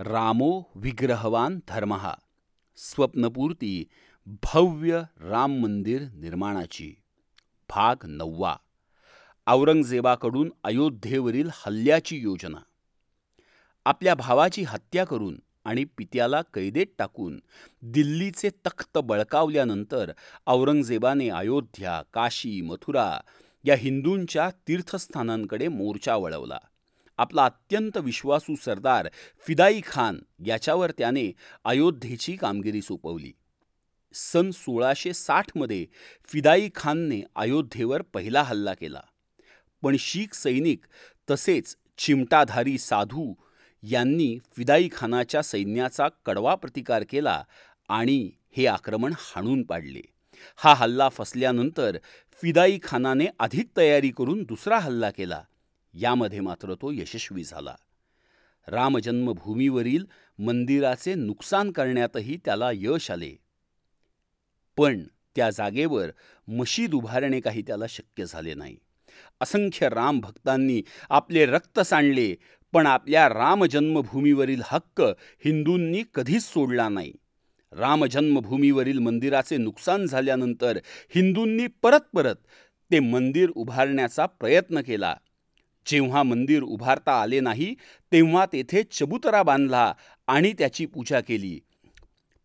रामो विग्रहवान धर्महा स्वप्नपूर्ती भव्य राम मंदिर निर्माणाची। भाग नववा। औरंगजेबाकडून अयोध्येवरील हल्ल्याची योजना। आपल्या भावाची हत्या करून आणि पित्याला कैदेत टाकून दिल्लीचे तख्त बळकावल्यानंतर औरंगजेबाने अयोध्या काशी मथुरा या हिंदूंच्या तीर्थस्थानांकडे मोर्चा वळवला। आपला अत्यंत विश्वासू सरदार फिदाई खान याच्यावर त्याने अयोध्येची कामगिरी सोपवली. सन सोळाशे साठमध्ये फिदाई खानने अयोध्येवर पहिला हल्ला केला. पण शीख सैनिक तसेच चिमटाधारी साधू यांनी फिदाई खानाच्या सैन्याचा कडवा प्रतिकार केला आणि हे आक्रमण हाणून पाडले. हा हल्ला फसल्यानंतर फिदाई खानाने अधिक तयारी करून दुसरा हल्ला केला. यामध्ये मात्र तो यशस्वी झाला. रामजन्मभूमीवरील मंदिराचे नुकसान करण्यातही त्याला यश आले. पण त्या जागेवर मशीद उभारणे काही त्याला शक्य झाले नाही. असंख्य राम भक्तांनी आपले रक्त सांडले पण आपल्या रामजन्मभूमीवरील हक्क हिंदूंनी कधीच सोडला नाही. रामजन्मभूमीवरील मंदिराचे नुकसान झाल्यानंतर हिंदूंनी परत परत ते मंदिर उभारण्याचा प्रयत्न केला. जेव्हा मंदिर उभारता आले नाही तेव्हा तेथे चबुतरा बांधला आणि त्याची पूजा केली.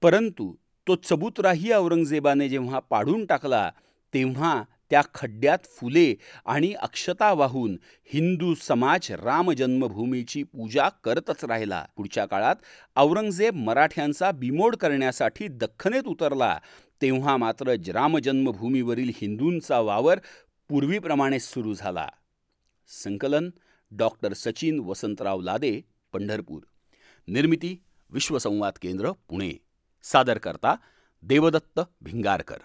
परंतु तो चबुतराही औरंगजेबाने जेव्हा पाडून टाकला तेव्हा त्या खड्ड्यात फुले आणि अक्षता वाहून हिंदू समाज राम जन्मभूमीची पूजा करतच राहिला. पुढच्या काळात औरंगजेब मराठ्यांचा बिमोड करण्यासाठी दख्खनेत उतरला तेव्हा मात्र राम जन्मभूमीवरील हिंदूंचा वावर पूर्वीप्रमाणे सुरू झाला. संकलन डॉक्टर सचिन वसंतराव लादे पंढरपूर. निर्मिती विश्वसंवाद केंद्र पुणे. सादर करता देवदत्त भिंगारकर.